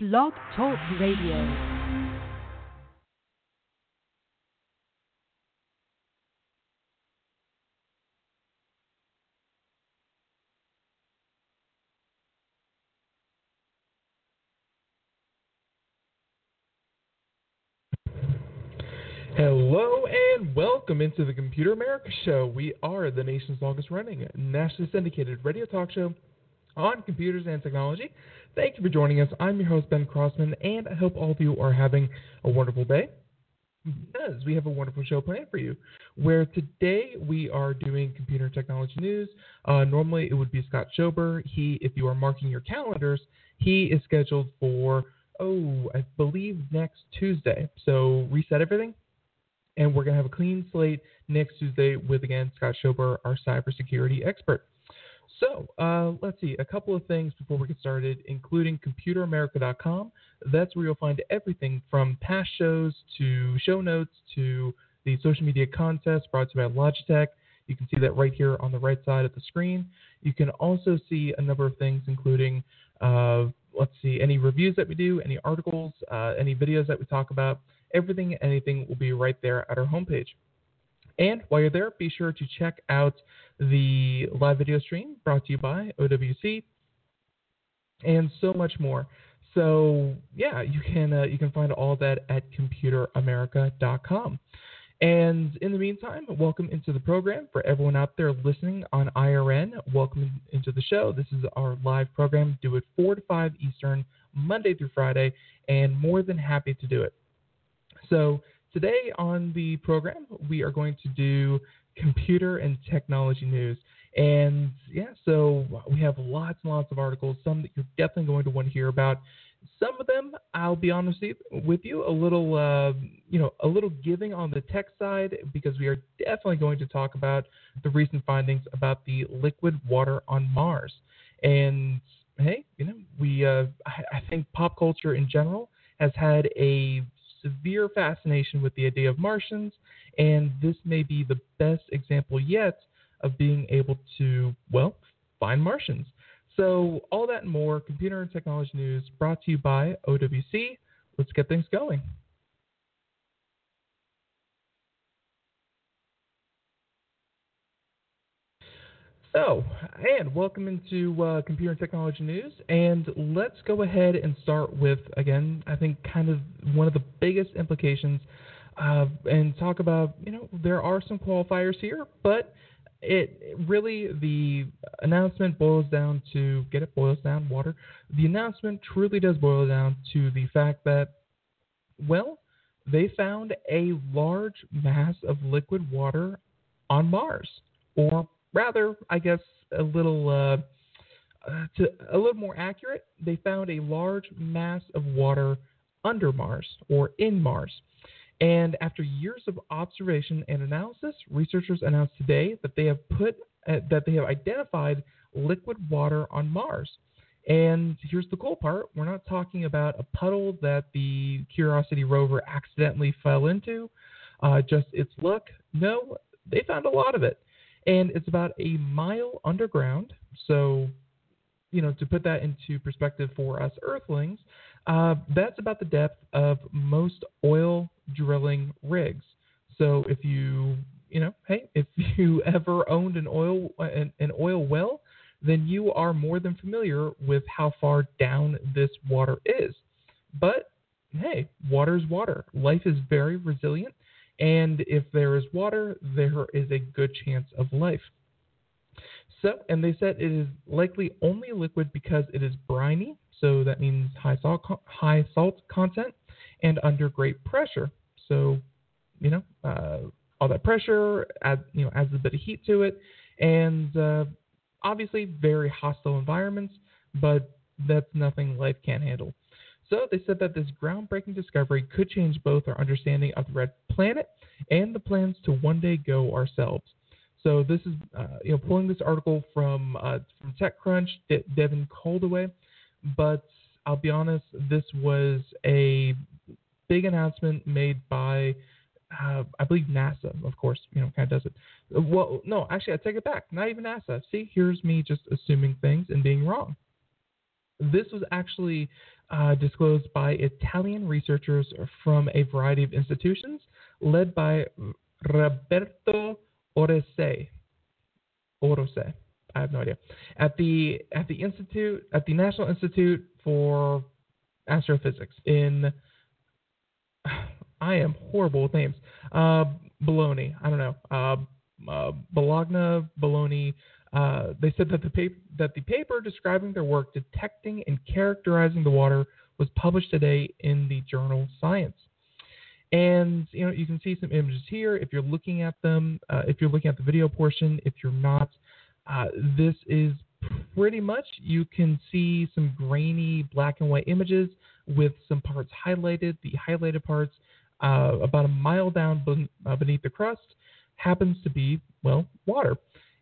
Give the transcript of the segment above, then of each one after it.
Blog Talk Radio. Hello and welcome into the Computer America Show. We are the nation's longest running nationally syndicated radio talk show on computers and technology. Thank you for joining us. I'm your host, Ben Crossman, and I hope all of you are having a wonderful day because we have a wonderful show planned for you. Where today we are doing computer technology news. Uh, normally it would be Scott Schober. He, if you are marking your calendars, he is scheduled for, oh, I believe next Tuesday. So reset everything and we're going to have a clean slate next Tuesday with, again, Scott Schober, our cybersecurity expert. So uh, let's see, a couple of things before we get started, including computeramerica.com. That's where you'll find everything from past shows to show notes to the social media contest brought to you by Logitech. You can see that right here on the right side of the screen. You can also see a number of things, including, uh, let's see, any reviews that we do, any articles, uh, any videos that we talk about. Everything anything will be right there at our homepage. And while you're there, be sure to check out the live video stream brought to you by OWC and so much more. So yeah, you can uh, you can find all that at computeramerica.com. And in the meantime, welcome into the program for everyone out there listening on IRN. Welcome into the show. This is our live program. Do it 4 to 5 Eastern, Monday through Friday, and more than happy to do it. So today on the program, we are going to do computer and technology news. And yeah, so we have lots and lots of articles, some that you're definitely going to want to hear about. Some of them, I'll be honest with you, a little, uh, you know, a little giving on the tech side because we are definitely going to talk about the recent findings about the liquid water on Mars. And hey, you know, we, uh, I, I think pop culture in general has had a severe fascination with the idea of Martians, and this may be the best example yet of being able to, well, find Martians. So, all that and more, computer and technology news brought to you by OWC. Let's get things going. So, and welcome into uh, Computer and Technology News. And let's go ahead and start with, again, I think kind of one of the biggest implications uh, and talk about, you know, there are some qualifiers here, but it really, the announcement boils down to, get it, boils down, water. The announcement truly does boil down to the fact that, well, they found a large mass of liquid water on Mars, or rather, I guess, a little uh, uh, to a little more accurate, they found a large mass of water under Mars or in Mars. And after years of observation and analysis, researchers announced today that they have put uh, that they have identified liquid water on Mars. And here's the cool part: we're not talking about a puddle that the Curiosity rover accidentally fell into, uh, just its luck. No, they found a lot of it and it's about a mile underground. So, you know, to put that into perspective for us Earthlings, uh, that's about the depth of most oil drilling rigs. So, if you, you know, hey, if you ever owned an oil an, an oil well, then you are more than familiar with how far down this water is. But hey, water is water. Life is very resilient and if there is water, there is a good chance of life. So, and they said it is likely only liquid because it is briny, so that means high salt high salt content, and under great pressure. So, you know, uh, all that pressure adds you know adds a bit of heat to it, and uh, obviously very hostile environments, but that's nothing life can't handle. So they said that this groundbreaking discovery could change both our understanding of the red planet and the plans to one day go ourselves. So this is, uh, you know, pulling this article from uh, from TechCrunch, De- Devin Coldewey, but I'll be honest, this was a big announcement made by, uh, I believe NASA, of course, you know, kind of does it. Well, no, actually, I take it back. Not even NASA. See, here's me just assuming things and being wrong. This was actually uh, disclosed by Italian researchers from a variety of institutions, led by Roberto Orese. Orose. I have no idea. At the at the institute at the National Institute for Astrophysics in I am horrible with names. Uh, Bologna. I don't know. Uh, uh, Bologna, Bologna. Uh, they said that the paper that the paper describing their work detecting and characterizing the water was published today in the journal Science. And you know you can see some images here if you're looking at them. Uh, if you're looking at the video portion, if you're not, uh, this is pretty much you can see some grainy black and white images with some parts highlighted. The highlighted parts uh, about a mile down uh, beneath the crust happens to be well water,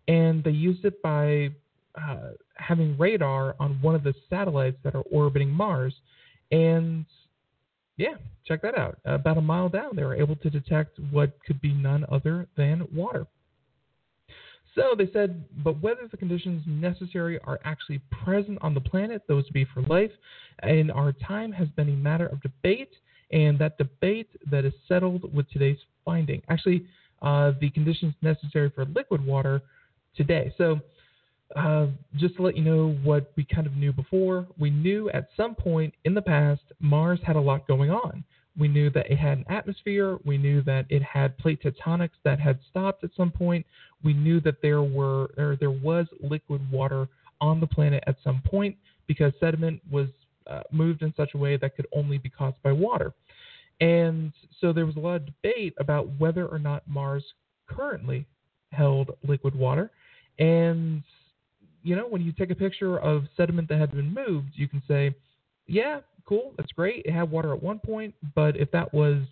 and they used it by uh, having radar on one of the satellites that are orbiting Mars, and yeah, check that out. About a mile down, they were able to detect what could be none other than water. So they said, but whether the conditions necessary are actually present on the planet, those to be for life, in our time has been a matter of debate, and that debate that is settled with today's finding. Actually, uh, the conditions necessary for liquid water today. So uh, just to let you know what we kind of knew before, we knew at some point in the past Mars had a lot going on. We knew that it had an atmosphere. We knew that it had plate tectonics that had stopped at some point. We knew that there were or there was liquid water on the planet at some point because sediment was uh, moved in such a way that could only be caused by water. And so there was a lot of debate about whether or not Mars currently held liquid water. And you know, when you take a picture of sediment that had been moved, you can say, yeah, cool, that's great. It had water at one point, but if that was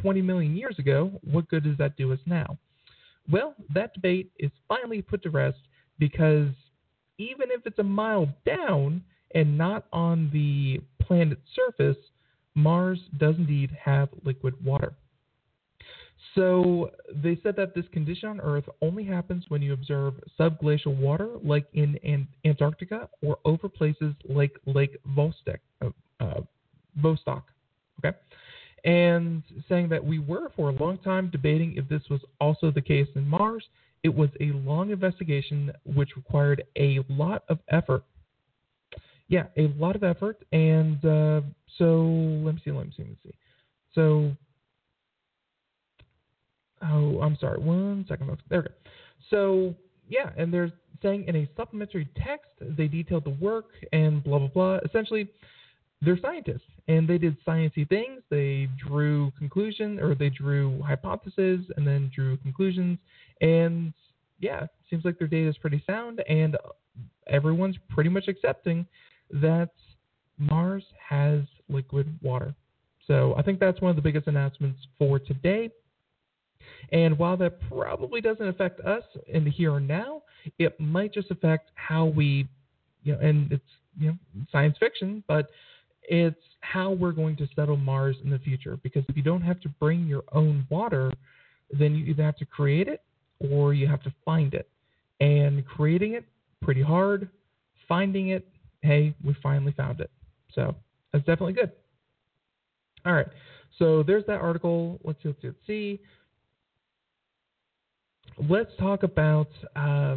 20 million years ago, what good does that do us now? Well, that debate is finally put to rest because even if it's a mile down and not on the planet's surface, Mars does indeed have liquid water. So they said that this condition on Earth only happens when you observe subglacial water, like in Antarctica, or over places like Lake Vostok. Uh, uh, Vostok. Okay, and saying that we were for a long time debating if this was also the case in Mars. It was a long investigation which required a lot of effort. Yeah, a lot of effort, and uh, so let me see, let me see, let me see. So Oh, I'm sorry. One second. There we go. So, yeah, and they're saying in a supplementary text, they detailed the work and blah, blah, blah. Essentially, they're scientists and they did sciencey things. They drew conclusions or they drew hypotheses and then drew conclusions. And yeah, seems like their data is pretty sound and everyone's pretty much accepting that Mars has liquid water. So I think that's one of the biggest announcements for today. And while that probably doesn't affect us in the here and now, it might just affect how we, you know, and it's you know science fiction, but it's how we're going to settle Mars in the future. Because if you don't have to bring your own water, then you either have to create it or you have to find it. And creating it, pretty hard. Finding it, hey, we finally found it. So that's definitely good. All right. So there's that article. Let's see, let's see, let's see let's talk about uh,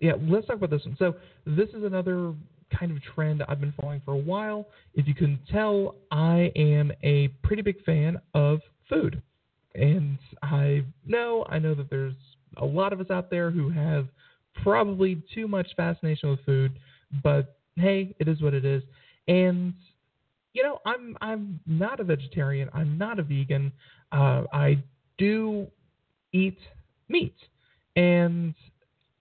yeah, let's talk about this one. So this is another kind of trend I've been following for a while. If you can tell, I am a pretty big fan of food, and I know I know that there's a lot of us out there who have probably too much fascination with food, but hey, it is what it is. And you know, I'm I'm not a vegetarian. I'm not a vegan. Uh, I do eat meat. And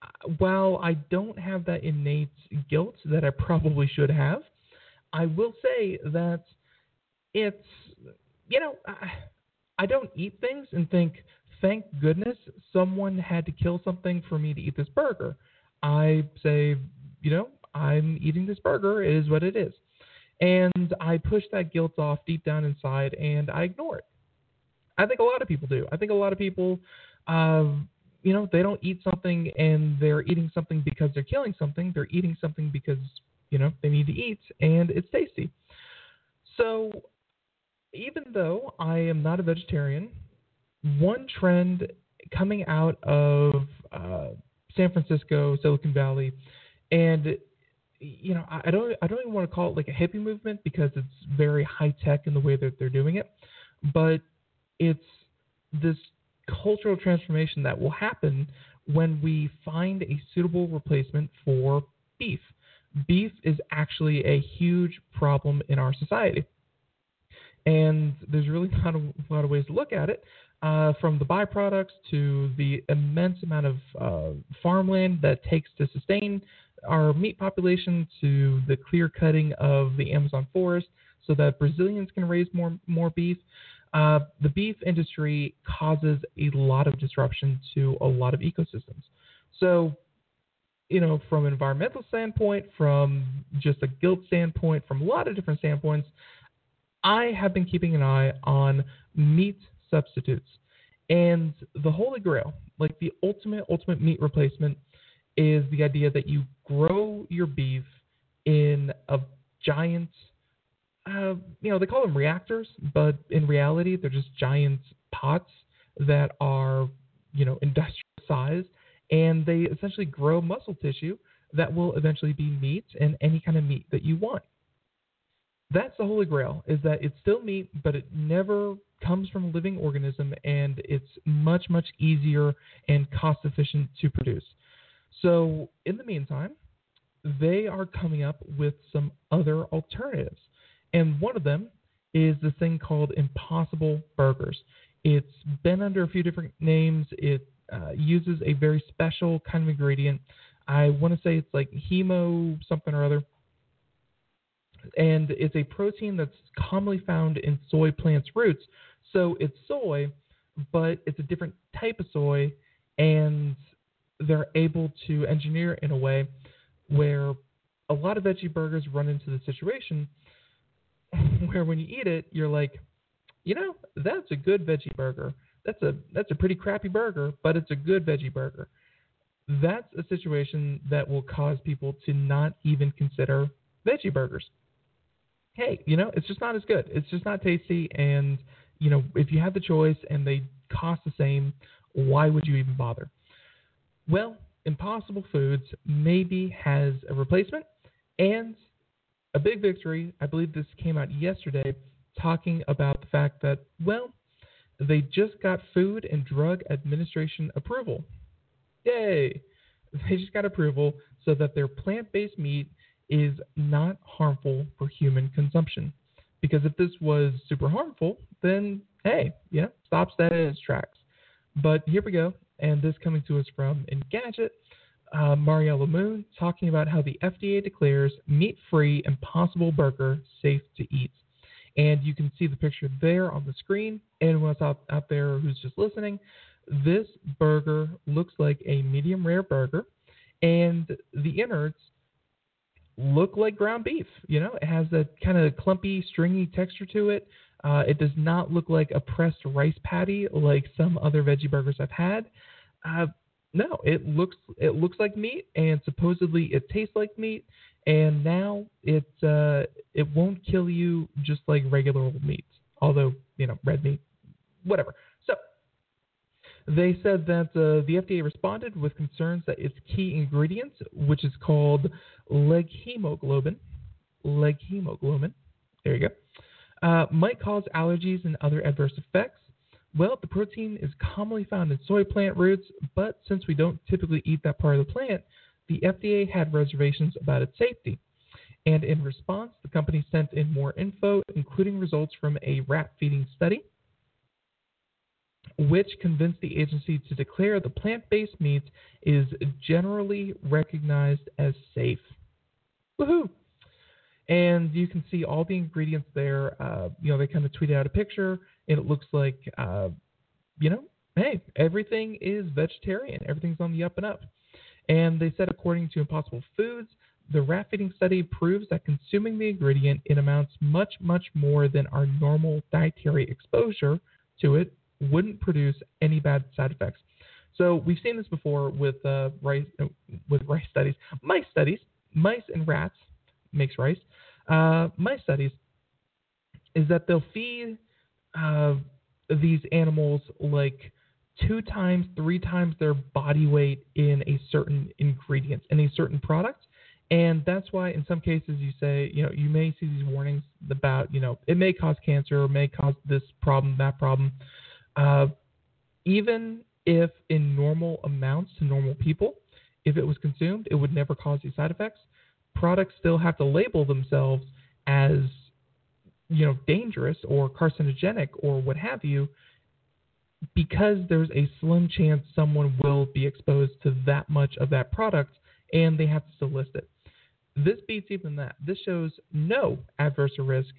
uh, while I don't have that innate guilt that I probably should have, I will say that it's, you know, I, I don't eat things and think, thank goodness someone had to kill something for me to eat this burger. I say, you know, I'm eating this burger. It is what it is. And I push that guilt off deep down inside and I ignore it. I think a lot of people do. I think a lot of people uh, you know, they don't eat something and they're eating something because they're killing something. They're eating something because, you know, they need to eat and it's tasty. So, even though I am not a vegetarian, one trend coming out of uh, San Francisco, Silicon Valley, and you know, I don't I don't even want to call it like a hippie movement because it's very high tech in the way that they're doing it, but it's this cultural transformation that will happen when we find a suitable replacement for beef. Beef is actually a huge problem in our society. And there's really not a, lot of ways to look at it, uh, from the byproducts to the immense amount of uh, farmland that takes to sustain our meat population to the clear cutting of the Amazon forest so that Brazilians can raise more more beef. Uh, the beef industry causes a lot of disruption to a lot of ecosystems. So, you know, from an environmental standpoint, from just a guilt standpoint, from a lot of different standpoints, I have been keeping an eye on meat substitutes. And the holy grail, like the ultimate, ultimate meat replacement, is the idea that you grow your beef in a giant uh, you know, they call them reactors, but in reality, they're just giant pots that are, you know, industrial size, and they essentially grow muscle tissue that will eventually be meat and any kind of meat that you want. That's the holy grail, is that it's still meat, but it never comes from a living organism, and it's much, much easier and cost efficient to produce. So, in the meantime, they are coming up with some other alternatives. And one of them is this thing called Impossible Burgers. It's been under a few different names. It uh, uses a very special kind of ingredient. I want to say it's like hemo something or other. And it's a protein that's commonly found in soy plants' roots. So it's soy, but it's a different type of soy, and they're able to engineer in a way where a lot of veggie burgers run into the situation where when you eat it, you're like, you know, that's a good veggie burger. That's a that's a pretty crappy burger, but it's a good veggie burger. That's a situation that will cause people to not even consider veggie burgers. Hey, you know, it's just not as good. It's just not tasty and you know, if you have the choice and they cost the same, why would you even bother? Well, Impossible Foods maybe has a replacement and a big victory. I believe this came out yesterday, talking about the fact that, well, they just got Food and Drug Administration approval. Yay! They just got approval so that their plant based meat is not harmful for human consumption. Because if this was super harmful, then hey, yeah, stops that in its tracks. But here we go, and this coming to us from Engadget uh, Mariella Moon talking about how the FDA declares meat free Impossible Burger safe to eat. And you can see the picture there on the screen. Anyone else out, out there who's just listening, this burger looks like a medium rare burger, and the innards look like ground beef. You know, it has a kind of clumpy, stringy texture to it. Uh, it does not look like a pressed rice patty like some other veggie burgers I've had. Uh, no, it looks it looks like meat, and supposedly it tastes like meat, and now it uh, it won't kill you just like regular old meat. Although you know red meat, whatever. So they said that uh, the FDA responded with concerns that its key ingredient, which is called leg hemoglobin, leg hemoglobin, there you go, uh, might cause allergies and other adverse effects. Well, the protein is commonly found in soy plant roots, but since we don't typically eat that part of the plant, the FDA had reservations about its safety. And in response, the company sent in more info, including results from a rat feeding study, which convinced the agency to declare the plant based meat is generally recognized as safe. Woohoo! And you can see all the ingredients there. Uh, you know, they kind of tweeted out a picture and it looks like, uh, you know, hey, everything is vegetarian. Everything's on the up and up. And they said, according to Impossible Foods, the rat feeding study proves that consuming the ingredient in amounts much, much more than our normal dietary exposure to it wouldn't produce any bad side effects. So we've seen this before with uh, rice, uh, with rice studies, mice studies, mice and rats makes rice. Uh, mice studies is that they'll feed uh, these animals like two times, three times their body weight in a certain ingredient, in a certain product. And that's why in some cases you say, you know, you may see these warnings about, you know, it may cause cancer or may cause this problem, that problem. Uh, even if in normal amounts to normal people, if it was consumed, it would never cause these side effects. Products still have to label themselves as, you know, dangerous or carcinogenic or what have you, because there's a slim chance someone will be exposed to that much of that product and they have to still list it. This beats even that. This shows no adverse risk,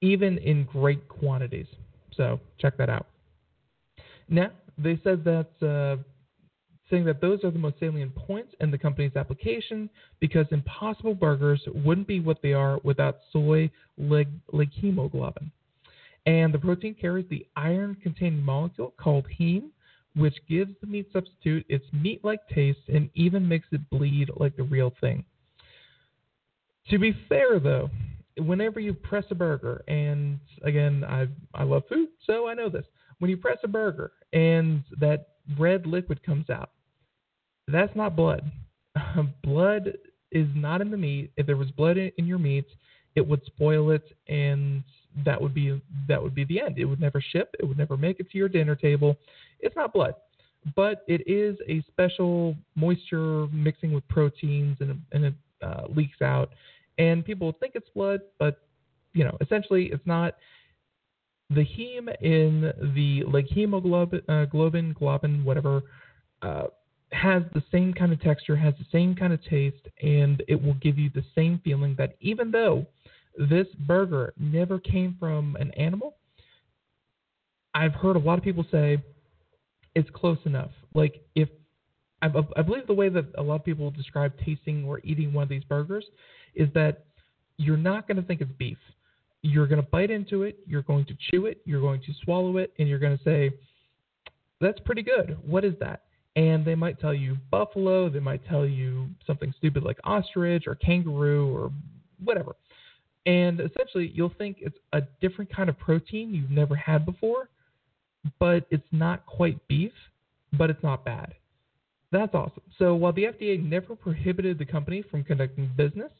even in great quantities. So check that out. Now, they said that, uh, saying that those are the most salient points in the company's application because Impossible Burgers wouldn't be what they are without soy leg, leg hemoglobin. And the protein carries the iron containing molecule called heme, which gives the meat substitute its meat like taste and even makes it bleed like the real thing. To be fair, though, whenever you press a burger, and again, I, I love food, so I know this. When you press a burger and that red liquid comes out, that's not blood. blood is not in the meat. If there was blood in your meat, it would spoil it and that would be that would be the end. It would never ship. It would never make it to your dinner table. It's not blood, but it is a special moisture mixing with proteins, and, and it uh, leaks out. And people think it's blood, but you know, essentially, it's not. The heme in the leg hemoglobin, uh, globin, globin, whatever, uh, has the same kind of texture, has the same kind of taste, and it will give you the same feeling that even though this burger never came from an animal. I've heard a lot of people say it's close enough. Like if I, I believe the way that a lot of people describe tasting or eating one of these burgers is that you're not going to think it's beef. You're going to bite into it, you're going to chew it, you're going to swallow it, and you're going to say, "That's pretty good. What is that?" And they might tell you buffalo, they might tell you something stupid like ostrich or kangaroo or whatever. And essentially, you'll think it's a different kind of protein you've never had before, but it's not quite beef, but it's not bad. That's awesome. So while the FDA never prohibited the company from conducting business,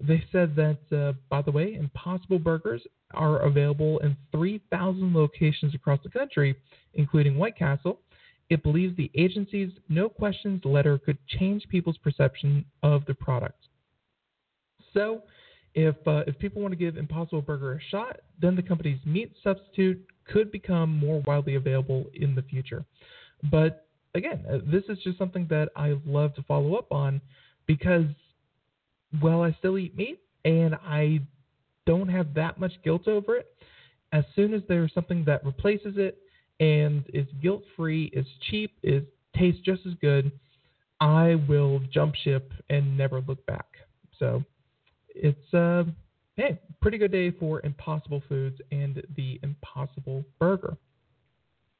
they said that, uh, by the way, Impossible Burgers are available in 3,000 locations across the country, including White Castle. It believes the agency's no questions letter could change people's perception of the product. So, if uh, if people want to give Impossible Burger a shot, then the company's meat substitute could become more widely available in the future. But again, uh, this is just something that I love to follow up on because, well, I still eat meat and I don't have that much guilt over it. As soon as there's something that replaces it and is guilt free, is cheap, is tastes just as good, I will jump ship and never look back. So it's uh, hey, pretty good day for Impossible Foods and the Impossible Burger.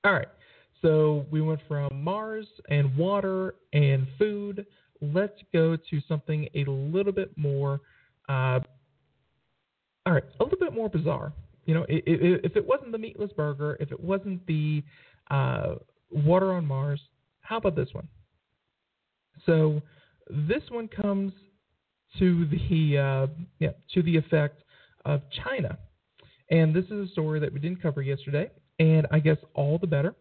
All right, so we went from Mars and water and food. Let's go to something a little bit more, uh, all right, a little bit more bizarre. You know, if, if it wasn't the meatless burger, if it wasn't the uh, water on Mars, how about this one? So this one comes to the uh, yeah, to the effect of China. And this is a story that we didn't cover yesterday, and I guess all the better.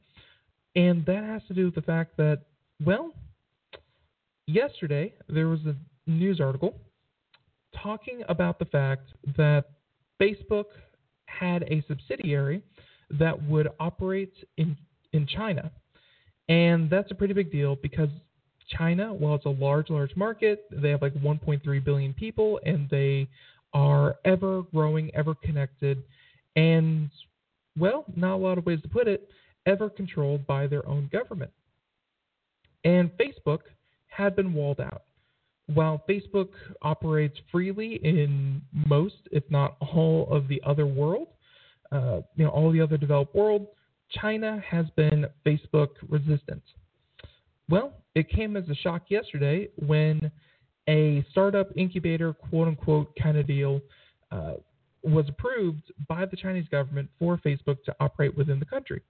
And that has to do with the fact that, well, yesterday there was a news article talking about the fact that Facebook had a subsidiary that would operate in in China. And that's a pretty big deal because China, while it's a large, large market, they have like 1.3 billion people and they are ever growing, ever connected, and, well, not a lot of ways to put it, ever controlled by their own government. And Facebook had been walled out. While Facebook operates freely in most, if not all, of the other world, uh, you know, all the other developed world, China has been Facebook resistant. Well, it came as a shock yesterday when a startup incubator, quote unquote, kind of deal, uh, was approved by the Chinese government for Facebook to operate within the country.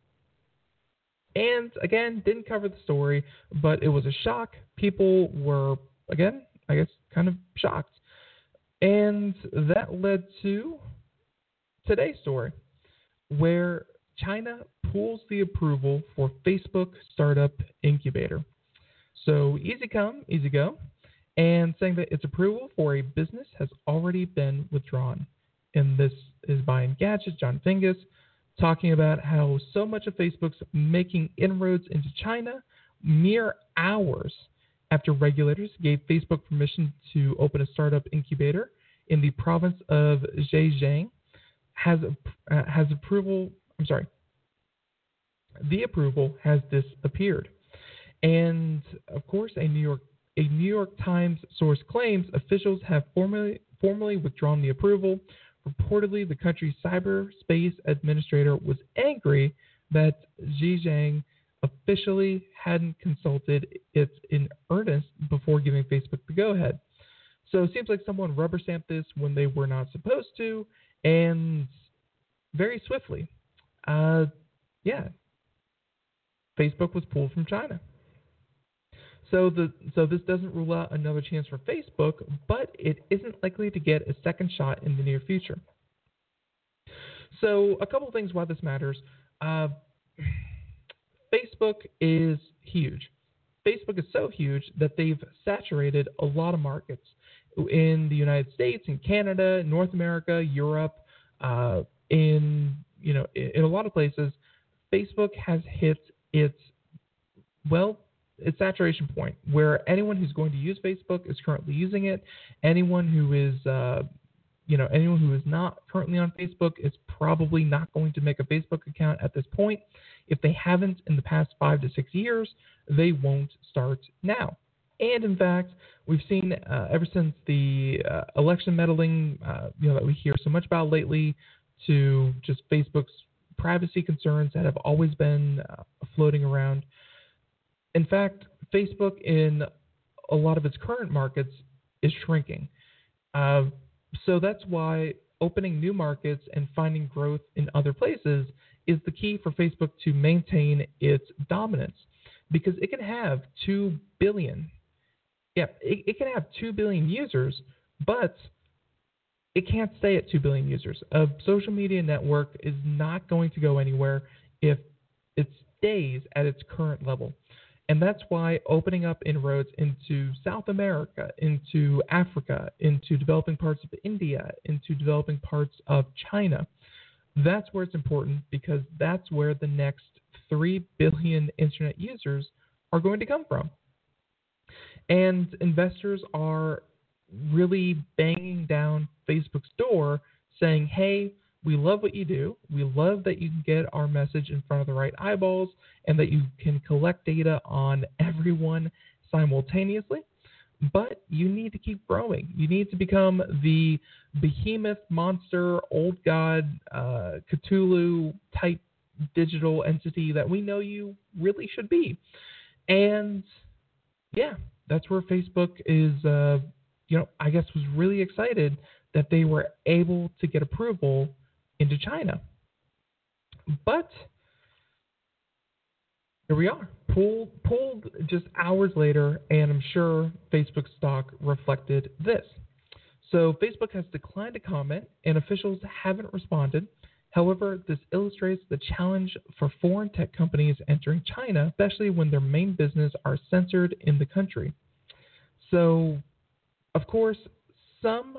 And again, didn't cover the story, but it was a shock. People were, again, I guess, kind of shocked. And that led to today's story, where China pulls the approval for Facebook Startup Incubator. So easy come, easy go, and saying that its approval for a business has already been withdrawn. And this is by Engadget, Jon Fingas, talking about how so much of Facebook's making inroads into China mere hours after regulators gave Facebook permission to open a startup incubator in the province of Zhejiang has uh, has approval. I'm sorry. The approval has disappeared, and of course, a New York a New York Times source claims officials have formally formally withdrawn the approval. Reportedly, the country's cyberspace administrator was angry that Zhejiang officially hadn't consulted it in earnest before giving Facebook the go ahead. So it seems like someone rubber stamped this when they were not supposed to, and very swiftly. Uh, yeah, Facebook was pulled from China. So the so this doesn't rule out another chance for Facebook, but it isn't likely to get a second shot in the near future. So a couple things why this matters. Uh, Facebook is huge. Facebook is so huge that they've saturated a lot of markets in the United States, in Canada, North America, Europe, uh, in you know in a lot of places. Facebook has hit its well its saturation point where anyone who's going to use Facebook is currently using it. Anyone who is uh, you know anyone who is not currently on Facebook is probably not going to make a Facebook account at this point. If they haven't in the past five to six years, they won't start now. And in fact, we've seen uh, ever since the uh, election meddling, uh, you know, that we hear so much about lately, to just Facebook's privacy concerns that have always been uh, floating around. In fact, Facebook in a lot of its current markets is shrinking. Uh, so that's why opening new markets and finding growth in other places is the key for Facebook to maintain its dominance because it can have 2 billion yeah, it, it can have 2 billion users, but it can't stay at 2 billion users. A social media network is not going to go anywhere if it stays at its current level. And that's why opening up inroads into South America, into Africa, into developing parts of India, into developing parts of China, that's where it's important because that's where the next 3 billion internet users are going to come from. And investors are really banging down Facebook's door saying, hey, we love what you do. We love that you can get our message in front of the right eyeballs and that you can collect data on everyone simultaneously. But you need to keep growing. You need to become the behemoth, monster, old god, uh, Cthulhu type digital entity that we know you really should be. And yeah, that's where Facebook is, uh, you know, I guess was really excited that they were able to get approval into China. But here we are, pulled pulled just hours later, and I'm sure Facebook stock reflected this. So Facebook has declined to comment, and officials haven't responded. However, this illustrates the challenge for foreign tech companies entering China, especially when their main business are censored in the country. So, of course, some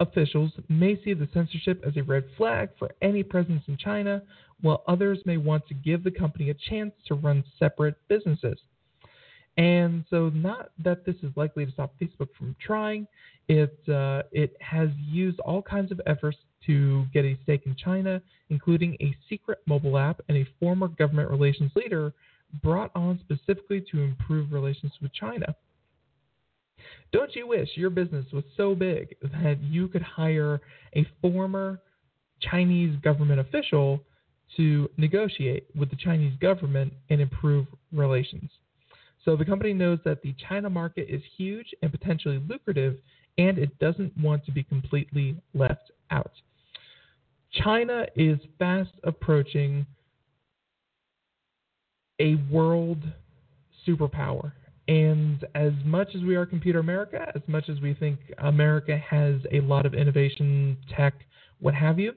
officials may see the censorship as a red flag for any presence in China, while others may want to give the company a chance to run separate businesses. And so, not that this is likely to stop Facebook from trying, it, uh, it has used all kinds of efforts to get a stake in China, including a secret mobile app and a former government relations leader brought on specifically to improve relations with China. Don't you wish your business was so big that you could hire a former Chinese government official to negotiate with the Chinese government and improve relations? So the company knows that the China market is huge and potentially lucrative, and it doesn't want to be completely left out. China is fast approaching a world superpower. And as much as we are Computer America, as much as we think America has a lot of innovation, tech, what have you,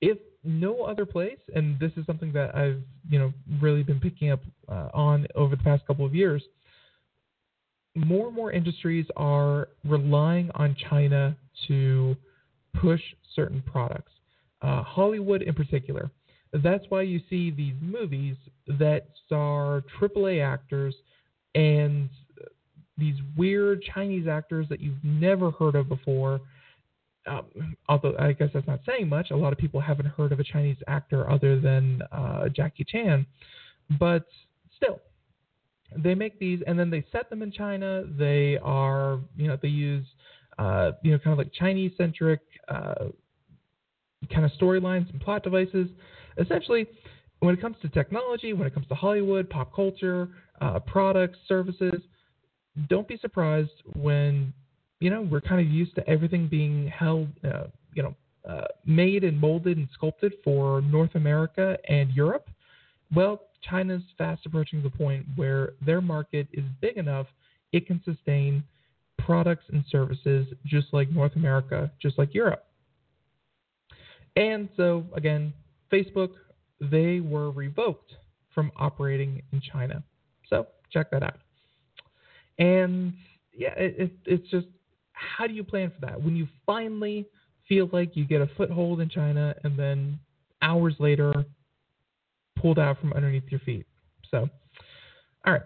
if no other place, and this is something that I've you know really been picking up uh, on over the past couple of years, more and more industries are relying on China to push certain products. Uh, Hollywood, in particular, that's why you see these movies that star AAA actors and these weird Chinese actors that you've never heard of before. Um, although I guess that's not saying much. A lot of people haven't heard of a Chinese actor other than uh, Jackie Chan, but still, they make these and then they set them in China. They are, you know, they use, uh, you know, kind of like Chinese centric uh, kind of storylines and plot devices. Essentially, when it comes to technology, when it comes to Hollywood, pop culture, uh, products, services, don't be surprised when you know we're kind of used to everything being held, uh, you know, uh, made and molded and sculpted for North America and Europe. Well, China's fast approaching the point where their market is big enough it can sustain products and services just like North America, just like Europe. And so, again, Facebook, they were revoked from operating in China. So check that out. And yeah, it, it, it's just how do you plan for that when you finally feel like you get a foothold in China and then hours later pulled out from underneath your feet? So, all right.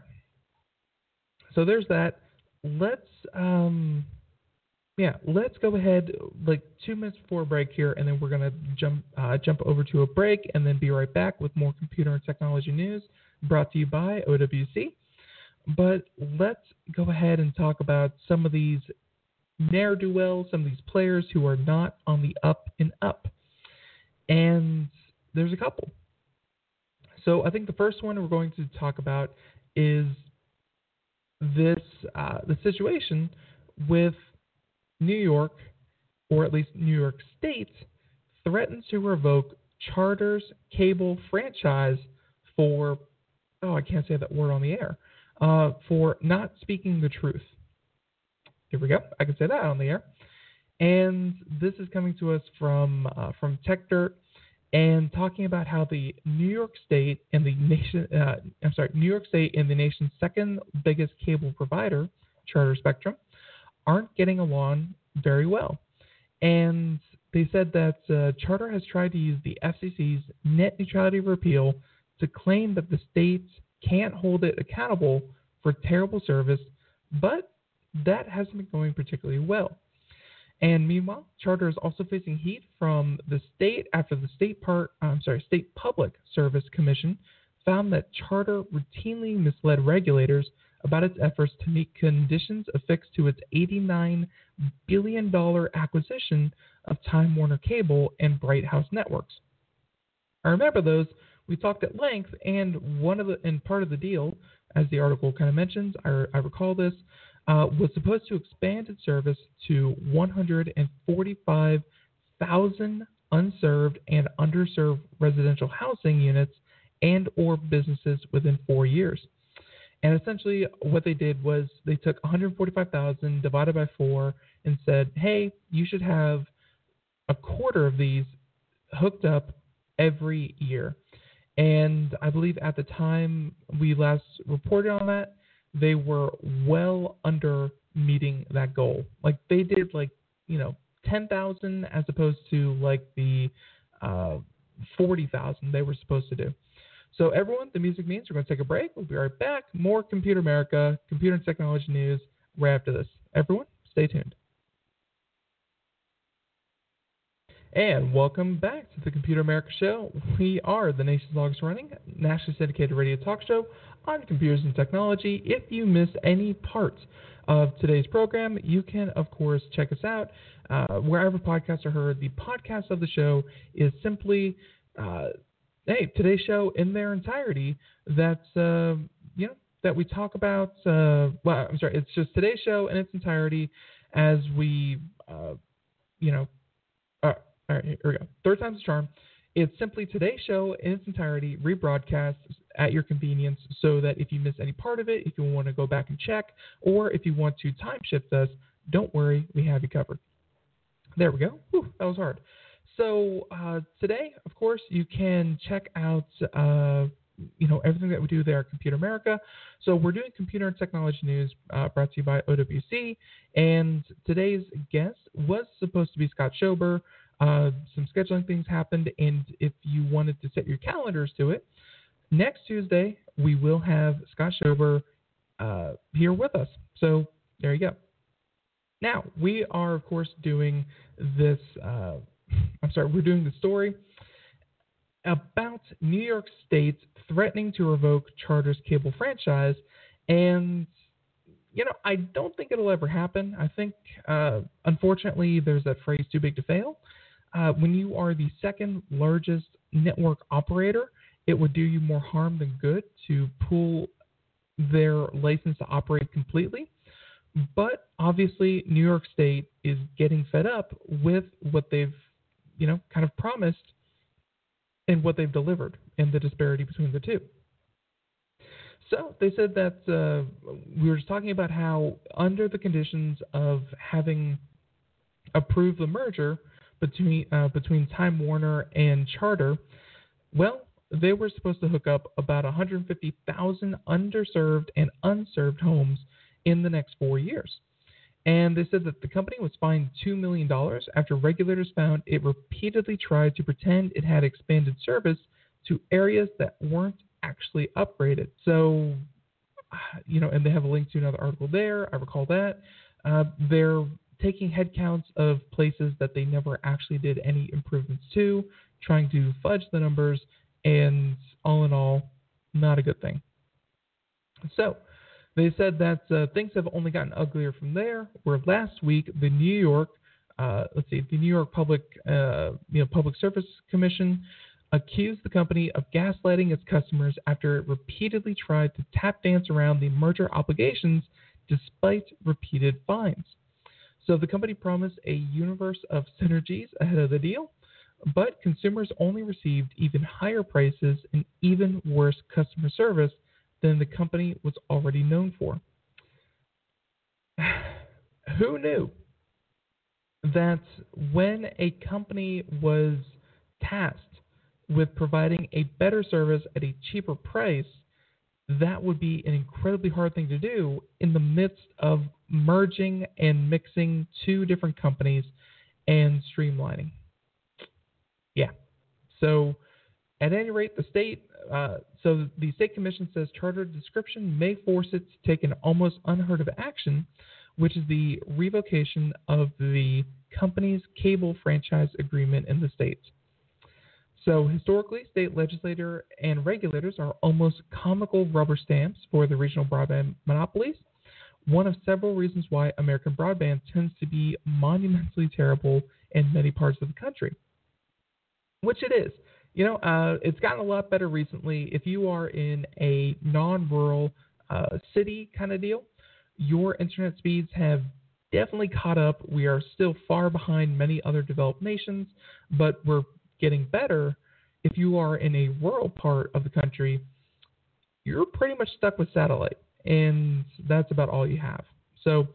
So there's that. Let's um, yeah, let's go ahead like two minutes before break here, and then we're gonna jump uh, jump over to a break, and then be right back with more computer and technology news brought to you by OWC. But let's go ahead and talk about some of these ne'er do wells, some of these players who are not on the up and up, and there's a couple. So I think the first one we're going to talk about is this uh, the situation with New York, or at least New York State, threatens to revoke Charter's cable franchise for, oh, I can't say that word on the air, uh, for not speaking the truth. Here we go. I can say that on the air. And this is coming to us from uh, from TechDirt and talking about how the New York State and the nation, uh, I'm sorry, New York State and the nation's second biggest cable provider, Charter Spectrum, aren't getting along very well. And they said that uh, Charter has tried to use the FCC's net neutrality repeal to claim that the states can't hold it accountable for terrible service, but that hasn't been going particularly well. And meanwhile, Charter is also facing heat from the state after the state part, I'm sorry, State Public Service Commission found that Charter routinely misled regulators about its efforts to meet conditions affixed to its $89 billion acquisition of Time Warner Cable and Bright House Networks. I remember those. We talked at length, and one of the and part of the deal, as the article kind of mentions, I, I recall this, uh, was supposed to expand its service to 145,000 unserved and underserved residential housing units and or businesses within four years. And essentially, what they did was they took 145,000 divided by four and said, "Hey, you should have a quarter of these hooked up every year." And I believe at the time we last reported on that, they were well under meeting that goal. Like they did, like you know, 10,000 as opposed to like the uh, 40,000 they were supposed to do. So, everyone, the music means we're going to take a break. We'll be right back. More Computer America, computer and technology news right after this. Everyone, stay tuned. And welcome back to the Computer America Show. We are the nation's longest running, nationally syndicated radio talk show on computers and technology. If you missed any parts of today's program, you can, of course, check us out uh, wherever podcasts are heard. The podcast of the show is simply uh, hey, today's show in their entirety. That's uh, you know that we talk about. Uh, well, I'm sorry, it's just today's show in its entirety as we uh, you know uh, All right, here we go. Third time's a charm. It's simply today's show in its entirety, rebroadcast at your convenience, so that if you miss any part of it, if you want to go back and check, or if you want to time shift us, don't worry, we have you covered. There we go. Whew, that was hard. So uh, today, of course, you can check out uh, you know everything that we do there at Computer America. So we're doing computer and technology news uh, brought to you by OWC, and today's guest was supposed to be Scott Schober. Uh, some scheduling things happened, and if you wanted to set your calendars to it, next Tuesday we will have Scott Schober uh, here with us. So there you go. Now we are, of course, doing this. I'm sorry, we're doing the story about New York State threatening to revoke Charter's cable franchise, and you know, I don't think it'll ever happen. I think, uh, unfortunately, there's that phrase "too big to fail." Uh, when you are the second largest network operator, it would do you more harm than good to pull their license to operate completely. But obviously, New York State is getting fed up with what they've, you know, kind of promised and what they've delivered and the disparity between the two. So they said that uh, we were just talking about how, under the conditions of having approved the merger between uh, between Time Warner and Charter, well, they were supposed to hook up about 150,000 underserved and unserved homes in the next four years. And they said that the company was fined $2 million after regulators found it repeatedly tried to pretend it had expanded service to areas that weren't actually upgraded. So, you know, and they have a link to another article there. I recall that. Uh, they're taking headcounts of places that they never actually did any improvements to, trying to fudge the numbers, and all in all, not a good thing. So, they said that uh, things have only gotten uglier from there. Where last week the New York, uh, let's see, the New York Public, uh, you know, Public Service Commission accused the company of gaslighting its customers after it repeatedly tried to tap dance around the merger obligations despite repeated fines. So the company promised a universe of synergies ahead of the deal, but consumers only received even higher prices and even worse customer service than the company was already known for. Who knew that when a company was tasked with providing a better service at a cheaper price, that would be an incredibly hard thing to do in the midst of merging and mixing two different companies and streamlining. Yeah. So, at any rate, the state uh, so the state commission says charter description may force it to take an almost unheard of action, which is the revocation of the company's cable franchise agreement in the state. So historically, state legislator and regulators are almost comical rubber stamps for the regional broadband monopolies. One of several reasons why American broadband tends to be monumentally terrible in many parts of the country, which it is. You know, uh, it's gotten a lot better recently. If you are in a non-rural uh, city kind of deal, your internet speeds have definitely caught up. We are still far behind many other developed nations, but we're getting better. If you are in a rural part of the country, you're pretty much stuck with satellite, and that's about all you have. So,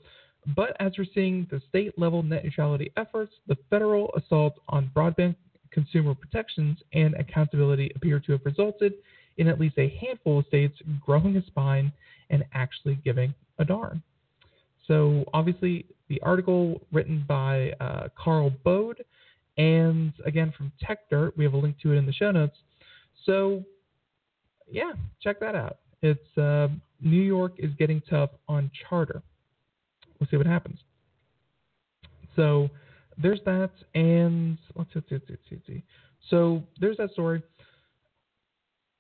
but as we're seeing the state level net neutrality efforts, the federal assault on broadband consumer protections and accountability appear to have resulted in at least a handful of states growing a spine and actually giving a darn. So, obviously, the article written by uh, Karl Bode, and again from TechDirt, we have a link to it in the show notes. So, yeah, check that out. It's uh, New York is getting tough on charter. We'll see what happens. So, there's that, and let's see, let's see, let's see. So there's that story.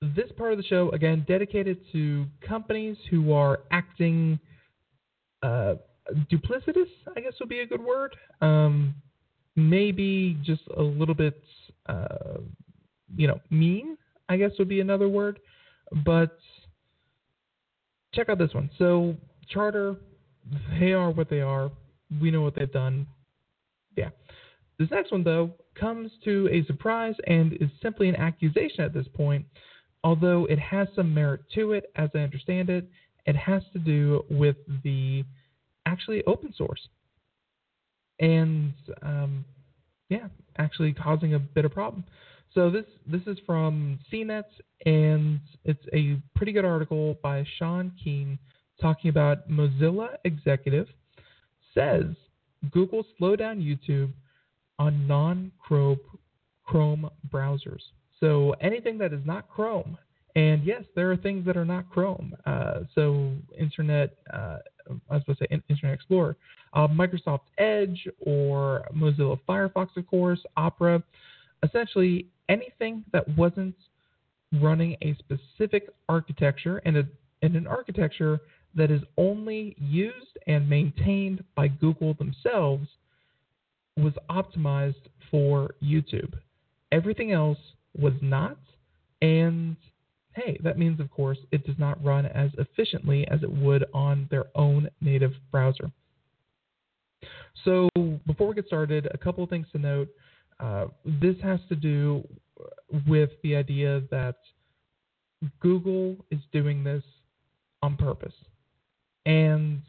This part of the show, again, dedicated to companies who are acting uh, duplicitous, I guess would be a good word. Um, maybe just a little bit, uh, you know, mean, I guess would be another word. But check out this one. So, Charter, they are what they are. We know what they've done yeah. This next one, though, comes to a surprise and is simply an accusation at this point, although it has some merit to it, as I understand it. It has to do with the actually open source. And um, yeah, actually causing a bit of problem. So this this is from CNET, and it's a pretty good article by Sean Keane talking about Mozilla executive says Google slow down YouTube on non-Chrome Chrome browsers. So anything that is not Chrome, and yes, there are things that are not Chrome. Uh, so Internet, uh, I was to say Internet Explorer, uh, Microsoft Edge or Mozilla Firefox, of course, Opera. Essentially, anything that wasn't running a specific architecture and, a, and an architecture that is only used and maintained by Google themselves was optimized for YouTube. Everything else was not, and hey, that means, of course, it does not run as efficiently as it would on their own native browser. So, before we get started, a couple of things to note. Uh, this has to do with the idea that Google is doing this on purpose. And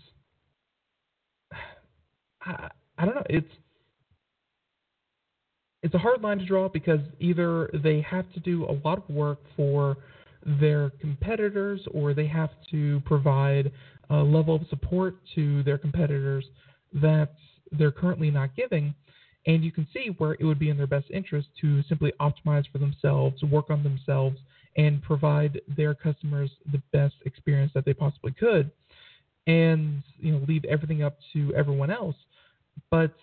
I, I don't know, it's it's a hard line to draw because either they have to do a lot of work for their competitors or they have to provide a level of support to their competitors that they're currently not giving. And you can see where it would be in their best interest to simply optimize for themselves, work on themselves, and provide their customers the best experience that they possibly could, and you know leave everything up to everyone else. But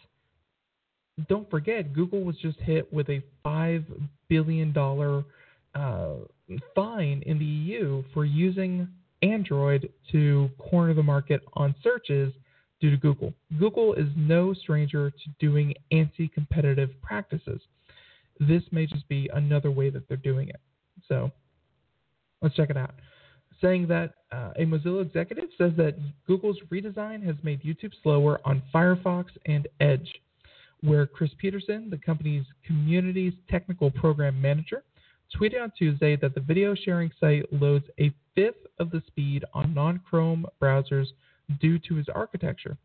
don't forget, Google was just hit with a five billion dollar uh, fine in the EU for using Android to corner the market on searches due to Google. Google is no stranger to doing anti competitive practices. This may just be another way that they're doing it. So let's check it out. Saying that uh, a Mozilla executive says that Google's redesign has made YouTube slower on Firefox and Edge, where Chris Peterson, the company's community's technical program manager, tweeted on Tuesday that the video sharing site loads a fifth of the speed on non Chrome browsers due to his architecture.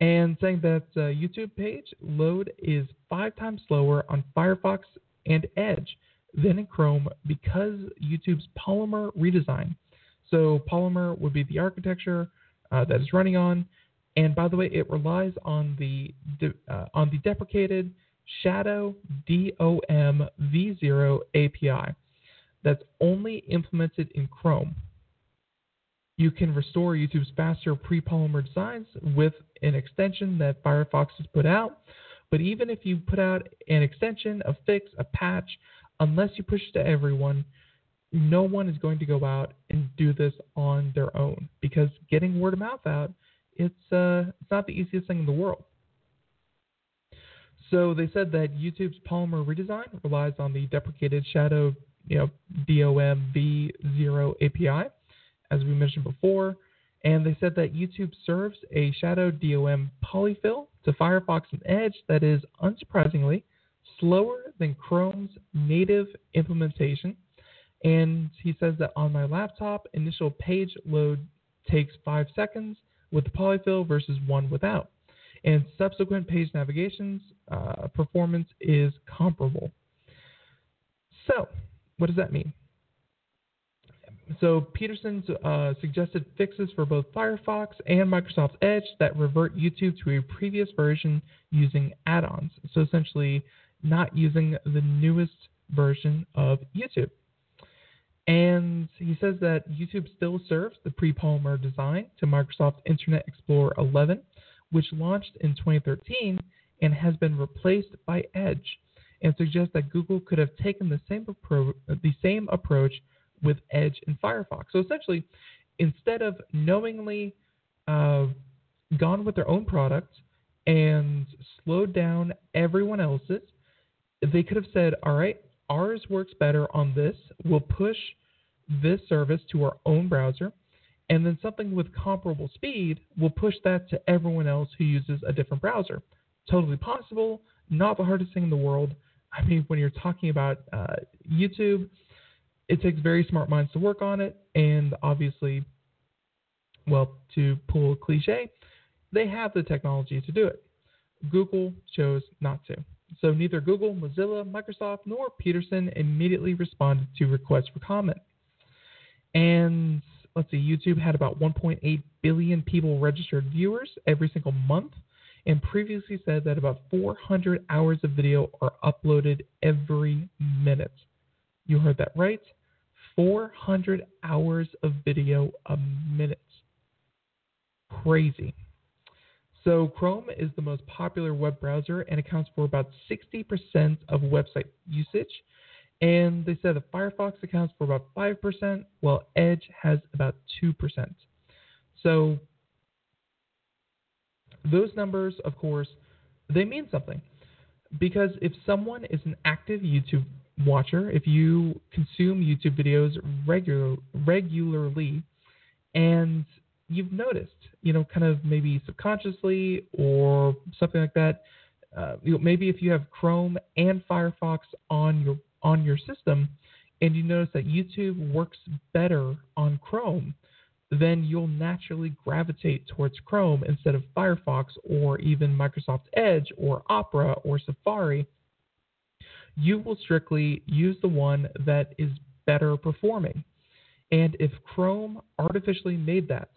And saying that uh, YouTube page load is five times slower on Firefox and Edge than in Chrome because YouTube's Polymer redesign. So Polymer would be the architecture uh, that is running on, and by the way, it relies on the uh, on the deprecated Shadow DOM v0 API that's only implemented in Chrome. You can restore YouTube's faster pre-polymer designs with an extension that Firefox has put out. But even if you put out an extension, a fix, a patch, unless you push it to everyone, no one is going to go out and do this on their own because getting word of mouth out, it's uh, it's not the easiest thing in the world. So they said that YouTube's Polymer redesign relies on the deprecated Shadow, you know, DOM v0 API as we mentioned before. And they said that YouTube serves a Shadow DOM polyfill to Firefox and Edge that is, unsurprisingly, slower than Chrome's native implementation. And he says that on my laptop, initial page load takes five seconds with the polyfill versus one without. And subsequent page navigation's uh, performance is comparable. So, what does that mean? So Peterson uh, suggested fixes for both Firefox and Microsoft Edge that revert YouTube to a previous version using add-ons. So essentially, not using the newest version of YouTube. And he says that YouTube still serves the pre-Polymer design to Microsoft Internet Explorer 11, which launched in 2013 and has been replaced by Edge, and suggests that Google could have taken the same, appro- the same approach with Edge and Firefox. So essentially, instead of knowingly uh, gone with their own product and slowed down everyone else's, they could have said, all right, ours works better on this. We'll push this service to our own browser. And then something with comparable speed, we'll push that to everyone else who uses a different browser. Totally possible, not the hardest thing in the world. I mean, when you're talking about uh, YouTube, it takes very smart minds to work on it, and obviously, well, to pull a cliche, they have the technology to do it. Google chose not to. So neither Google, Mozilla, Microsoft, nor Peterson immediately responded to requests for comment. And let's see, YouTube had about 1.8 billion people registered viewers every single month, and previously said that about 400 hours of video are uploaded every minute. You heard that right. 400 hours of video a minute. Crazy. So, Chrome is the most popular web browser and accounts for about 60% of website usage. And they said that Firefox accounts for about 5%, while Edge has about 2%. So, those numbers, of course, they mean something. Because if someone is an active YouTube watcher, if you consume YouTube videos regular, regularly, and you've noticed, you know, kind of maybe subconsciously or something like that, uh, you know, maybe if you have Chrome and Firefox on your on your system, and you notice that YouTube works better on Chrome, then you'll naturally gravitate towards Chrome instead of Firefox or even Microsoft Edge or Opera or Safari you will strictly use the one that is better performing. And if Chrome artificially made that,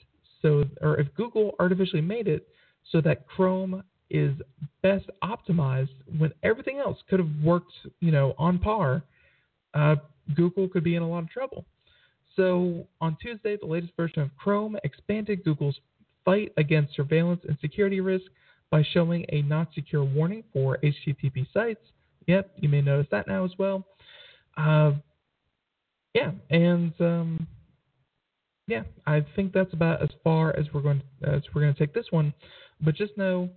so or if Google artificially made it so that Chrome is best optimized when everything else could have worked, you know, on par, uh, Google could be in a lot of trouble. So on Tuesday, the latest version of Chrome expanded Google's fight against surveillance and security risk by showing a not secure warning for HTTP sites Yep, you may notice that now as well. Uh, yeah, and um, yeah, I think that's about as far as we're going to, as we're going to take this one. But just know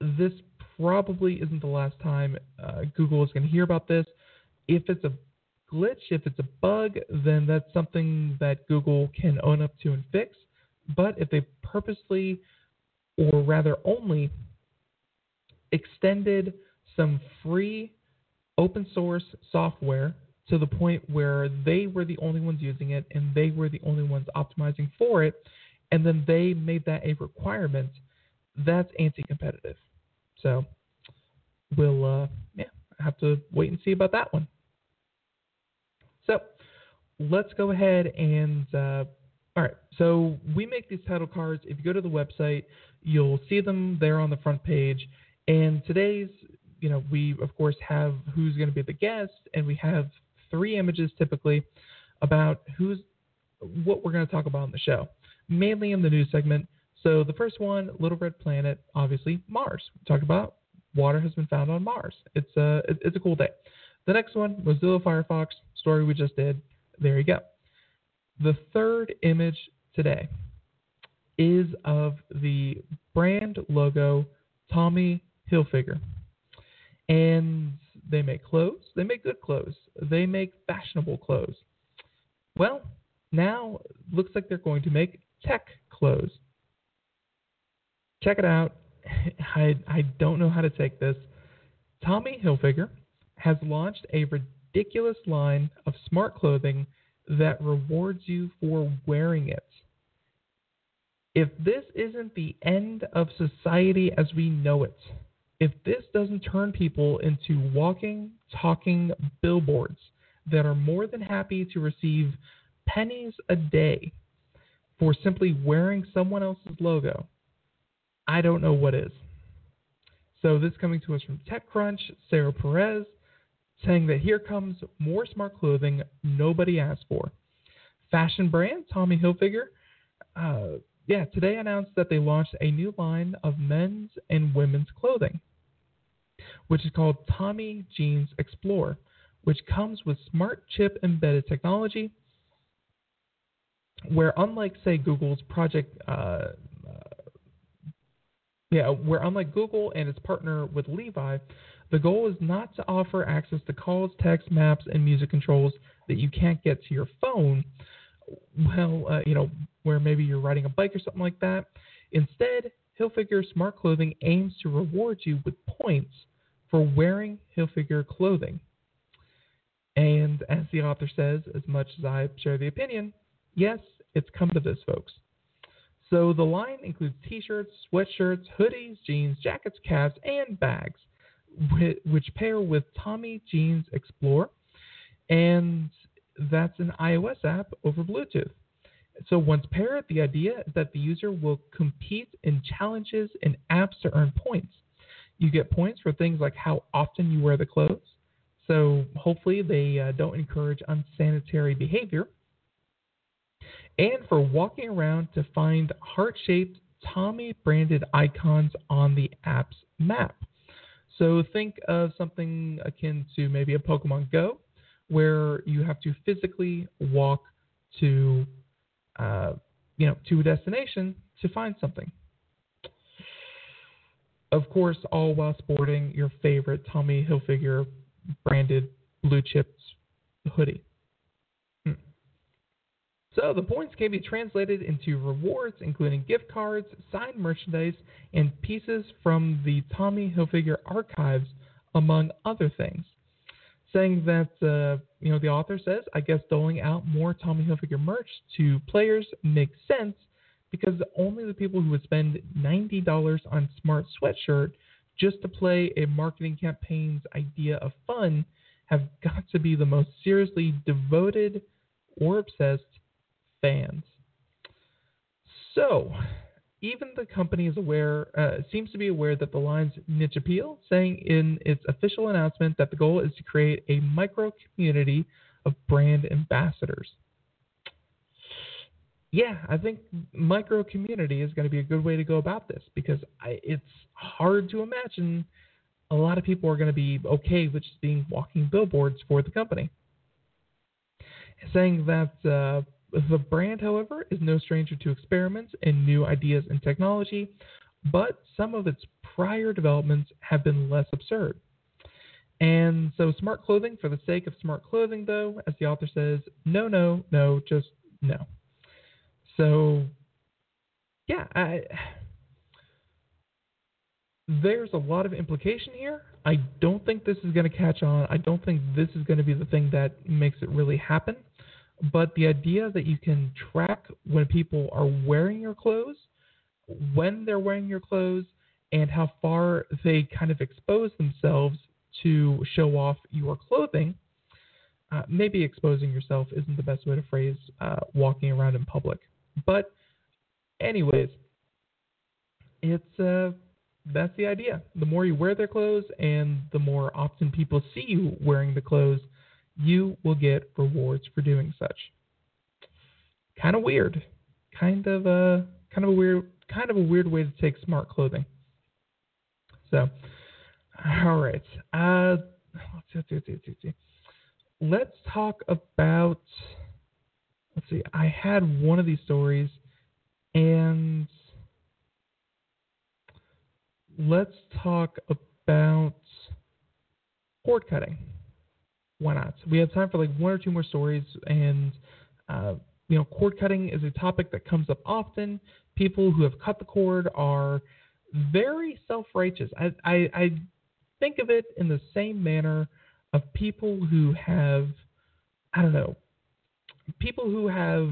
this probably isn't the last time uh, Google is going to hear about this. If it's a glitch, if it's a bug, then that's something that Google can own up to and fix. But if they purposely, or rather only, extended some free open source software to the point where they were the only ones using it and they were the only ones optimizing for it, and then they made that a requirement, that's anti-competitive. So we'll uh, yeah have to wait and see about that one. So let's go ahead and uh, all right. So we make these title cards. If you go to the website, you'll see them there on the front page. And today's you know, we of course have who's going to be the guest, and we have three images typically about who's what we're going to talk about in the show, mainly in the news segment. So the first one, Little Red Planet, obviously Mars. We talked about water has been found on Mars. It's a it's a cool day. The next one, Mozilla Firefox story we just did. There you go. The third image today is of the brand logo Tommy Hilfiger and they make clothes. They make good clothes. They make fashionable clothes. Well, now looks like they're going to make tech clothes. Check it out. I I don't know how to take this. Tommy Hilfiger has launched a ridiculous line of smart clothing that rewards you for wearing it. If this isn't the end of society as we know it, if this doesn't turn people into walking, talking billboards that are more than happy to receive pennies a day for simply wearing someone else's logo, I don't know what is. So this coming to us from TechCrunch, Sarah Perez, saying that here comes more smart clothing nobody asked for. Fashion brand Tommy Hilfiger, uh, yeah, today announced that they launched a new line of men's and women's clothing which is called Tommy Jeans Xplore, which comes with smart chip embedded technology, where unlike say Google's Project, uh, uh, yeah, where unlike Google and its partner with Levi, the goal is not to offer access to calls, text, maps, and music controls that you can't get to your phone. Well, uh, you know, where maybe you're riding a bike or something like that. Instead, Hilfiger Smart Clothing aims to reward you with points for wearing Hilfiger clothing. And as the author says, as much as I share the opinion, yes, it's come to this, folks. So the line includes t-shirts, sweatshirts, hoodies, jeans, jackets, caps, and bags, which pair with Tommy Jeans Xplore, and that's an iOS app over Bluetooth. So once paired, the idea is that the user will compete in challenges and apps to earn points. You get points for things like how often you wear the clothes. So hopefully they uh, don't encourage unsanitary behavior and for walking around to find heart shaped Tommy branded icons on the app's map. So think of something akin to maybe a Pokemon Go, where you have to physically walk to, uh, you know, to a destination to find something. Of course, all while sporting your favorite Tommy Hilfiger branded blue chips hoodie. So the points can be translated into rewards, including gift cards, signed merchandise, and pieces from the Tommy Hilfiger archives, among other things. Saying that, uh, you know, the author says, I guess doling out more Tommy Hilfiger merch to players makes sense because only the people who would spend $90 on Smart Sweatshirt just to play a marketing campaign's idea of fun have got to be the most seriously devoted or obsessed fans. So, even the company is aware, uh, seems to be aware that the line's niche appeal, saying in its official announcement that the goal is to create a micro community of brand ambassadors. Yeah, I think micro community is going to be a good way to go about this because I, it's hard to imagine a lot of people are going to be okay with just being walking billboards for the company. Saying that uh, the brand, however, is no stranger to experiments and new ideas and technology, but some of its prior developments have been less absurd. And so, smart clothing for the sake of smart clothing, though, as the author says, no, no, no, just no. So, yeah, I, there's a lot of implication here. I don't think this is going to catch on. I don't think this is going to be the thing that makes it really happen. But the idea that you can track when people are wearing your clothes, when they're wearing your clothes, and how far they kind of expose themselves to show off your clothing. Uh, maybe exposing yourself isn't the best way to phrase uh, walking around in public. But, anyways, it's uh, that's the idea. The more you wear their clothes, and the more often people see you wearing the clothes, you will get rewards for doing such. Kind of weird. Kind of a kind of a weird kind of a weird way to take smart clothing. So, all right. Uh, let's see, let's see, let's talk about. Let's see. I had one of these stories, and let's talk about cord cutting why not? We have time for like one or two more stories, and uh, you know, cord cutting is a topic that comes up often. People who have cut the cord are very self-righteous. I, I, I think of it in the same manner of people who have, I don't know, people who have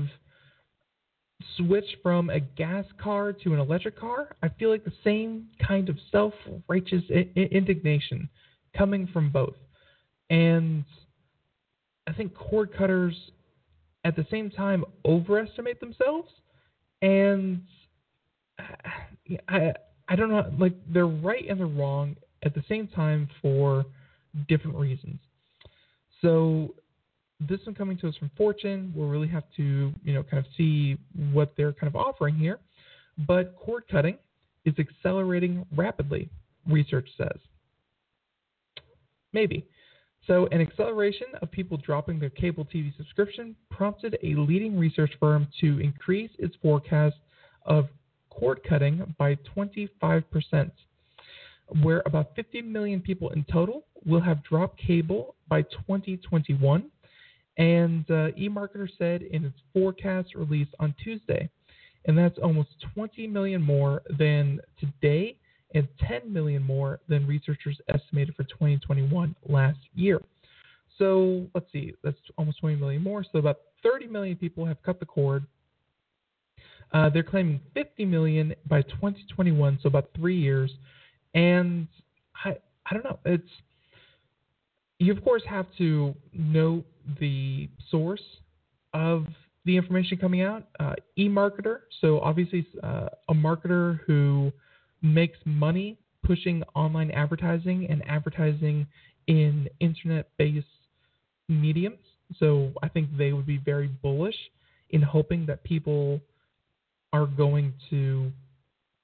switched from a gas car to an electric car. I feel like the same kind of self-righteous I- indignation coming from both. And I think cord cutters at the same time overestimate themselves and I I don't know like they're right and they're wrong at the same time for different reasons. So this one coming to us from Fortune, we'll really have to, you know, kind of see what they're kind of offering here. But cord cutting is accelerating rapidly, research says. Maybe. So, an acceleration of people dropping their cable TV subscription prompted a leading research firm to increase its forecast of cord cutting by 25%, where about 50 million people in total will have dropped cable by 2021. And uh, eMarketer said in its forecast released on Tuesday, and that's almost 20 million more than today and 10 million more than researchers estimated for 2021 last year. So let's see, that's almost 20 million more. So about 30 million people have cut the cord. Uh, they're claiming 50 million by 2021, so about three years. And I, I don't know. It's you of course have to note the source of the information coming out. Uh, e-marketer, so obviously uh, a marketer who makes money pushing online advertising and advertising in internet-based mediums. So I think they would be very bullish in hoping that people are going to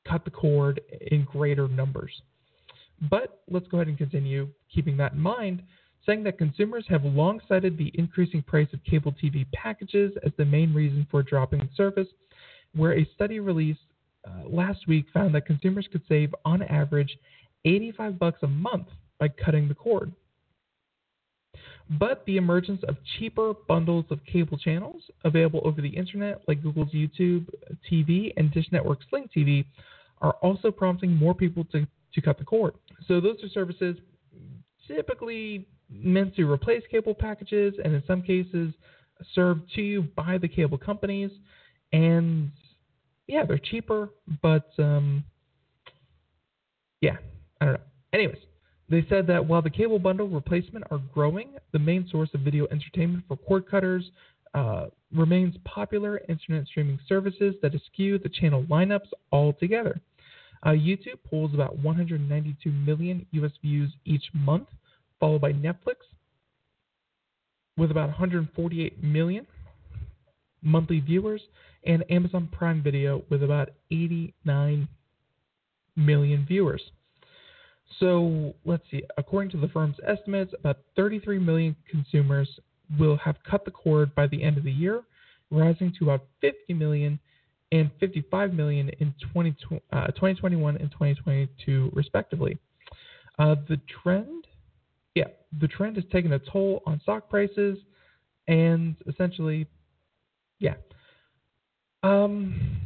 cut the cord in greater numbers. But let's go ahead and continue keeping that in mind, saying that consumers have long cited the increasing price of cable TV packages as the main reason for dropping service, where a study released Uh, last week found that consumers could save on average 85 bucks a month by cutting the cord. But the emergence of cheaper bundles of cable channels available over the internet, like Google's YouTube TV and Dish Network Sling TV, are also prompting more people to, to cut the cord. So, those are services typically meant to replace cable packages and, in some cases, served to you by the cable companies. And yeah, they're cheaper, but um, yeah, I don't know. Anyways, they said that while the cable bundle replacement are growing, the main source of video entertainment for cord cutters uh, remains popular internet streaming services that eschew the channel lineups altogether. Uh, YouTube pulls about 192 million US views each month, followed by Netflix with about 148 million monthly viewers, and Amazon Prime Video with about 89 million viewers. So let's see. According to the firm's estimates, about 33 million consumers will have cut the cord by the end of the year, rising to about 50 million and 55 million in 20, uh, 2021 and 2022, respectively. Uh, the trend, yeah, the trend has taken a toll on stock prices, and essentially, yeah. Um,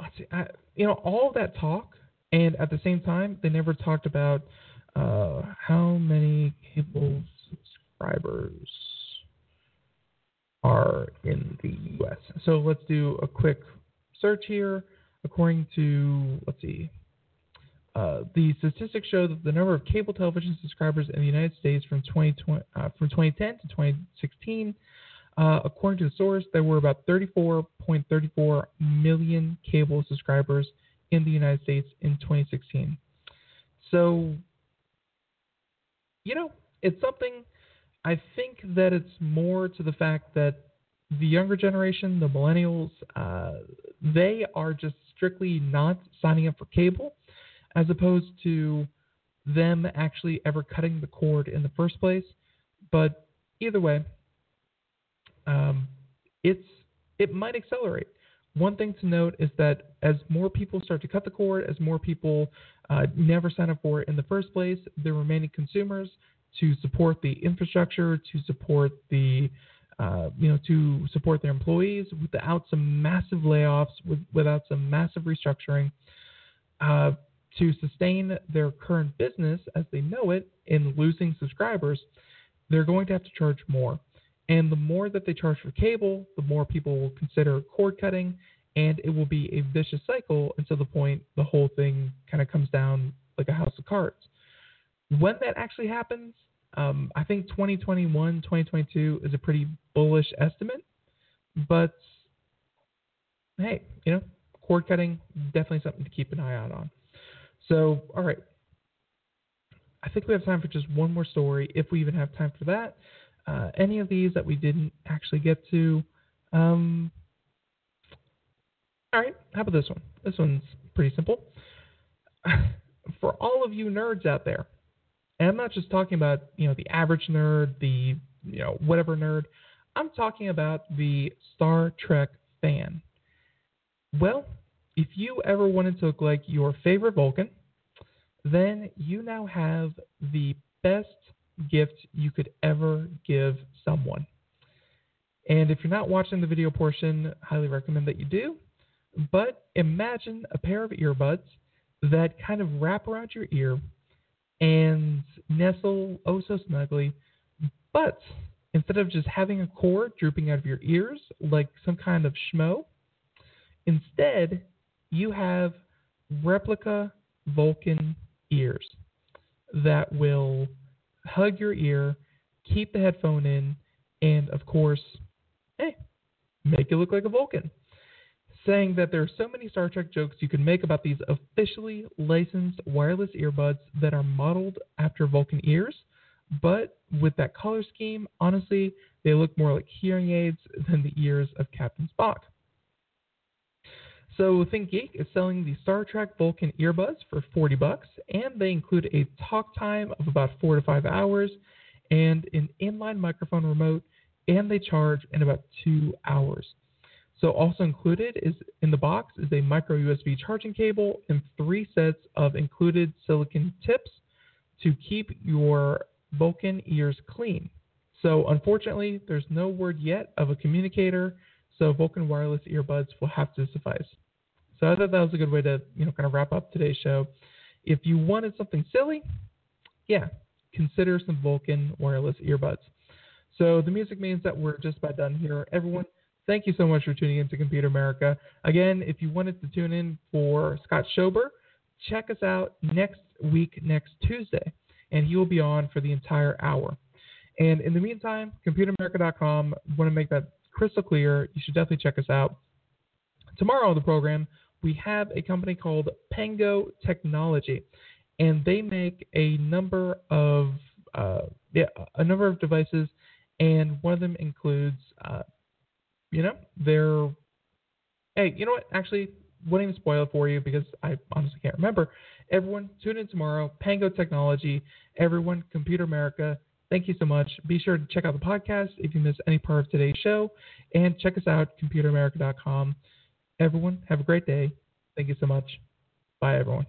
let's see. I, you know, all that talk and at the same time, they never talked about uh, how many cable subscribers are in the U.S. So let's do a quick search here. According to, let's see, uh, the statistics show that the number of cable television subscribers in the United States from, 2020, uh, from 2010 to 2016, uh, according to the source, there were about 34.34 million cable subscribers in the United States in 2016. So, you know, it's something I think that it's more to the fact that the younger generation, the millennials, uh, they are just strictly not signing up for cable as opposed to them actually ever cutting the cord in the first place. But either way, um, it's it might accelerate. One thing to note is that as more people start to cut the cord, as more people uh, never sign up for it in the first place, the remaining consumers to support the infrastructure, to support the uh, you know, to support their employees without some massive layoffs, with, without some massive restructuring, uh, to sustain their current business as they know it in losing subscribers, they're going to have to charge more. And the more that they charge for cable, the more people will consider cord cutting, and it will be a vicious cycle until the point the whole thing kind of comes down like a house of cards. When that actually happens, um, I think 2021, 2022 is a pretty bullish estimate, but hey, you know, cord cutting definitely something to keep an eye out on. So, all right, I think we have time for just one more story, if we even have time for that uh, any of these that we didn't actually get to. Um, all right, how about this one? This one's pretty simple. For all of you nerds out there, and I'm not just talking about you know the average nerd, the you know whatever nerd. I'm talking about the Star Trek fan. Well, if you ever wanted to look like your favorite Vulcan, then you now have the best gift you could ever give someone. And if you're not watching the video portion, highly recommend that you do. But imagine a pair of earbuds that kind of wrap around your ear and nestle oh so snugly. But instead of just having a cord drooping out of your ears like some kind of schmo, instead you have replica Vulcan ears that will hug your ear, keep the headphone in, and of course, hey, make it look like a Vulcan. Saying that there are so many Star Trek jokes you can make about these officially licensed wireless earbuds that are modeled after Vulcan ears, but with that color scheme, honestly, they look more like hearing aids than the ears of Captain Spock. So ThinkGeek is selling the Star Trek Vulcan earbuds for 40 bucks, and they include a talk time of about four to five hours, and an inline microphone remote, and they charge in about two hours. So also included is in the box is a micro USB charging cable and three sets of included silicon tips to keep your Vulcan ears clean. So unfortunately, there's no word yet of a communicator, so Vulcan wireless earbuds will have to suffice. So I thought that was a good way to, you know, kind of wrap up today's show. If you wanted something silly, yeah, consider some Vulcan wireless earbuds. So the music means that we're just about done here. Everyone, thank you so much for tuning in to Computer America. Again, if you wanted to tune in for Scott Schober, check us out next week, next Tuesday, and he will be on for the entire hour. And in the meantime, computeramerica.com, want to make that crystal clear. You should definitely check us out. Tomorrow on the program, we have a company called Pango Technology, and they make a number of uh, yeah, a number of devices, and one of them includes, uh, you know, their. Hey, you know what? Actually, wouldn't even spoil it for you because I honestly can't remember. Everyone, tune in tomorrow. Pango Technology. Everyone, Computer America. Thank you so much. Be sure to check out the podcast if you miss any part of today's show, and check us out, computeramerica.com. Everyone, have a great day. Thank you so much. Bye, everyone.